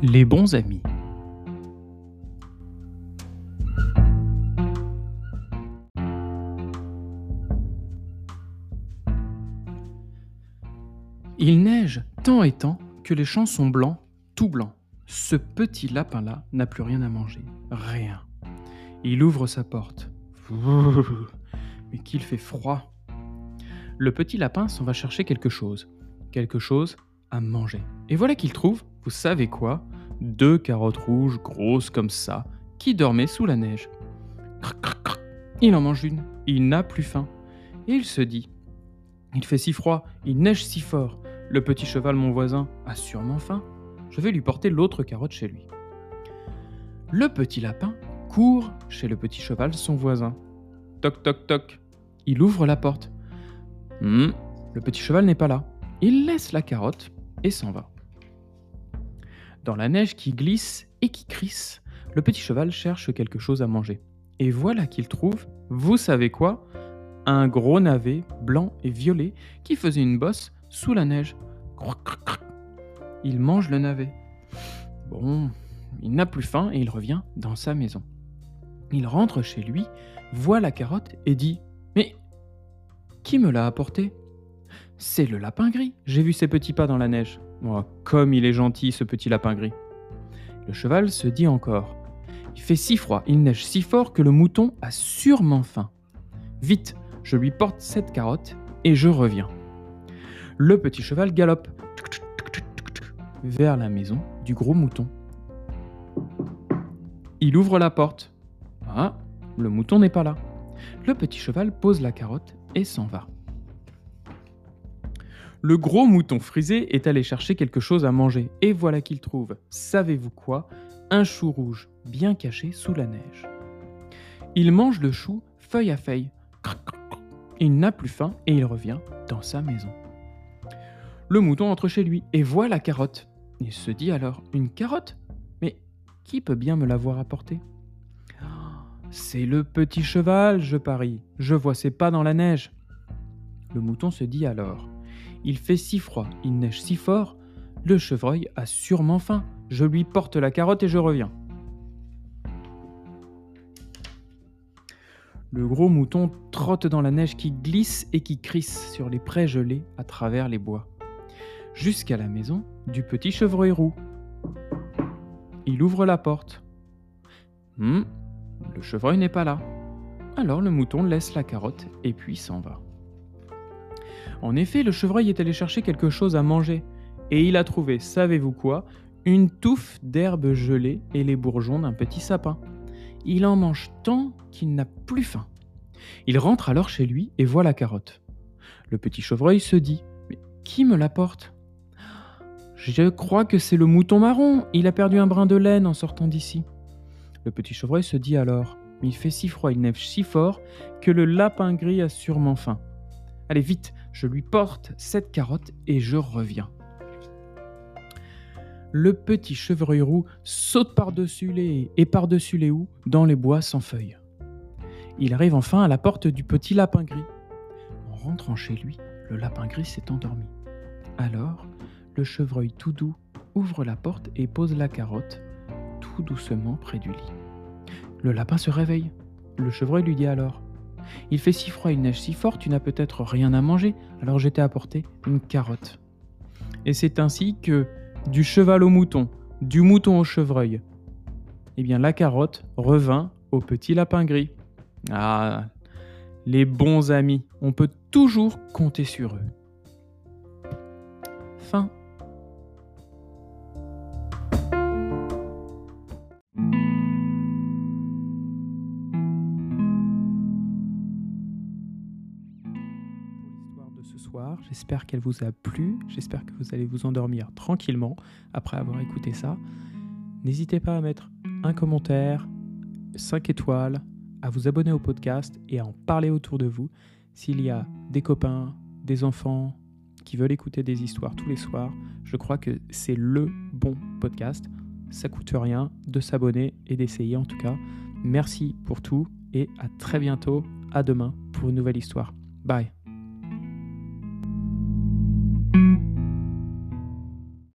Les bons amis. Il neige tant et tant que les champs sont blancs, tout blancs. Ce petit lapin-là n'a plus rien à manger. Rien. Il ouvre sa porte. Mais qu'il fait froid. Le petit lapin s'en va chercher quelque chose. Quelque chose Et voilà qu'il trouve, vous savez quoi Deux carottes rouges grosses comme ça, qui dormaient sous la neige. Il en mange une, il n'a plus faim. Et il se dit Il fait si froid, il neige si fort. Le petit cheval, mon voisin, a sûrement faim. Je vais lui porter l'autre carotte chez lui. Le petit lapin court chez le petit cheval, son voisin. Toc toc toc. Il ouvre la porte. Hum, le petit cheval n'est pas là. Il laisse la carotte et s'en va. Dans la neige qui glisse et qui crisse, le petit cheval cherche quelque chose à manger. Et voilà qu'il trouve, vous savez quoi Un gros navet blanc et violet qui faisait une bosse sous la neige. Il mange le navet. Bon, il n'a plus faim et il revient dans sa maison. Il rentre chez lui, voit la carotte et dit Mais qui me l'a apporté? C'est le lapin gris. J'ai vu ses petits pas dans la neige. Oh, comme il est gentil, ce petit lapin gris. Le cheval se dit encore Il fait si froid, il neige si fort que le mouton a sûrement faim. Vite, je lui porte cette carotte et je reviens. Le petit cheval galope vers la maison du gros mouton. Il ouvre la porte. Ah, le mouton n'est pas là. Le petit cheval pose la carotte et s'en va. Le gros mouton frisé est allé chercher quelque chose à manger, et voilà qu'il trouve, savez-vous quoi? Un chou rouge, bien caché sous la neige. Il mange le chou feuille à feuille. Il n'a plus faim et il revient dans sa maison. Le mouton entre chez lui et voit la carotte. Il se dit alors Une carotte? Mais qui peut bien me l'avoir apportée C'est le petit cheval, je parie. Je vois ses pas dans la neige. Le mouton se dit alors il fait si froid, il neige si fort, le chevreuil a sûrement faim. Je lui porte la carotte et je reviens. Le gros mouton trotte dans la neige qui glisse et qui crisse sur les prés gelés à travers les bois, jusqu'à la maison du petit chevreuil roux. Il ouvre la porte. Hum, le chevreuil n'est pas là. Alors le mouton laisse la carotte et puis s'en va. En effet, le chevreuil est allé chercher quelque chose à manger, et il a trouvé, savez-vous quoi, une touffe d'herbe gelée et les bourgeons d'un petit sapin. Il en mange tant qu'il n'a plus faim. Il rentre alors chez lui et voit la carotte. Le petit chevreuil se dit Mais qui me l'apporte Je crois que c'est le mouton marron. Il a perdu un brin de laine en sortant d'ici. Le petit chevreuil se dit alors Il fait si froid, il neige si fort que le lapin gris a sûrement faim. Allez vite, je lui porte cette carotte et je reviens. Le petit chevreuil roux saute par-dessus les et par-dessus les houes dans les bois sans feuilles. Il arrive enfin à la porte du petit lapin gris. En rentrant chez lui, le lapin gris s'est endormi. Alors, le chevreuil tout doux ouvre la porte et pose la carotte tout doucement près du lit. Le lapin se réveille. Le chevreuil lui dit alors il fait si froid, il neige si fort, tu n'as peut-être rien à manger, alors je t'ai apporté une carotte. Et c'est ainsi que, du cheval au mouton, du mouton au chevreuil, eh bien la carotte revint au petit lapin gris. Ah, les bons amis, on peut toujours compter sur eux. Fin. Soir. J'espère qu'elle vous a plu. J'espère que vous allez vous endormir tranquillement après avoir écouté ça. N'hésitez pas à mettre un commentaire, 5 étoiles, à vous abonner au podcast et à en parler autour de vous. S'il y a des copains, des enfants qui veulent écouter des histoires tous les soirs, je crois que c'est le bon podcast. Ça coûte rien de s'abonner et d'essayer en tout cas. Merci pour tout et à très bientôt. À demain pour une nouvelle histoire. Bye.